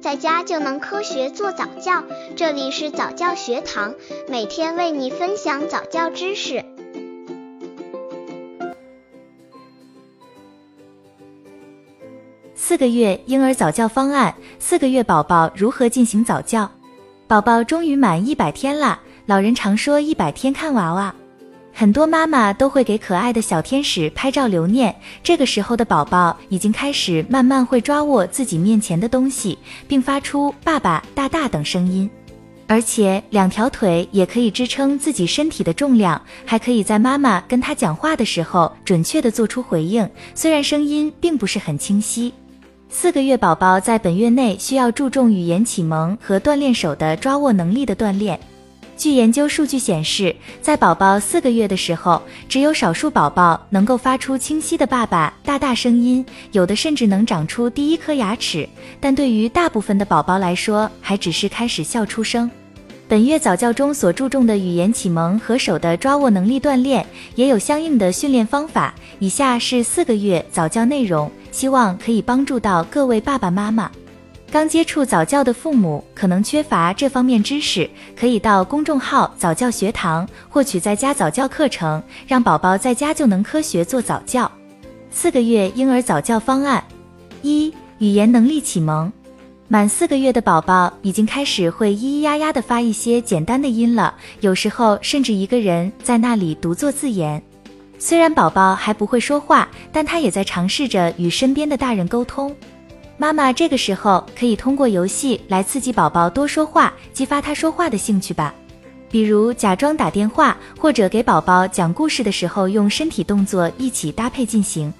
在家就能科学做早教。这里是早教学堂，每天为你分享早教知识。四个月婴儿早教方案：四个月宝宝如何进行早教？宝宝终于满一百天啦，老人常说一百天看娃娃。很多妈妈都会给可爱的小天使拍照留念。这个时候的宝宝已经开始慢慢会抓握自己面前的东西，并发出“爸爸”“大大”等声音，而且两条腿也可以支撑自己身体的重量，还可以在妈妈跟他讲话的时候准确的做出回应，虽然声音并不是很清晰。四个月宝宝在本月内需要注重语言启蒙和锻炼手的抓握能力的锻炼。据研究数据显示，在宝宝四个月的时候，只有少数宝宝能够发出清晰的“爸爸”“大大”声音，有的甚至能长出第一颗牙齿。但对于大部分的宝宝来说，还只是开始笑出声。本月早教中所注重的语言启蒙和手的抓握能力锻炼，也有相应的训练方法。以下是四个月早教内容，希望可以帮助到各位爸爸妈妈。刚接触早教的父母可能缺乏这方面知识，可以到公众号早教学堂获取在家早教课程，让宝宝在家就能科学做早教。四个月婴儿早教方案：一、语言能力启蒙。满四个月的宝宝已经开始会咿咿呀呀的发一些简单的音了，有时候甚至一个人在那里独坐自言。虽然宝宝还不会说话，但他也在尝试着与身边的大人沟通。妈妈这个时候可以通过游戏来刺激宝宝多说话，激发他说话的兴趣吧。比如假装打电话，或者给宝宝讲故事的时候用身体动作一起搭配进行。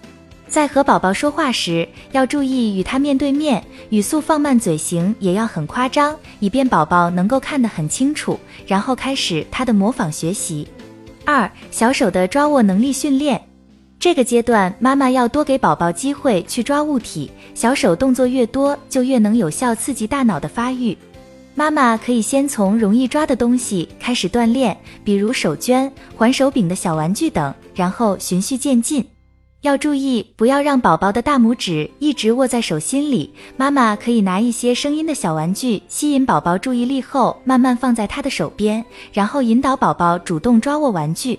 在和宝宝说话时，要注意与他面对面，语速放慢，嘴型也要很夸张，以便宝宝能够看得很清楚。然后开始他的模仿学习。二小手的抓握能力训练。这个阶段，妈妈要多给宝宝机会去抓物体，小手动作越多，就越能有效刺激大脑的发育。妈妈可以先从容易抓的东西开始锻炼，比如手绢、环手柄的小玩具等，然后循序渐进。要注意，不要让宝宝的大拇指一直握在手心里。妈妈可以拿一些声音的小玩具吸引宝宝注意力后，慢慢放在他的手边，然后引导宝宝主动抓握玩具。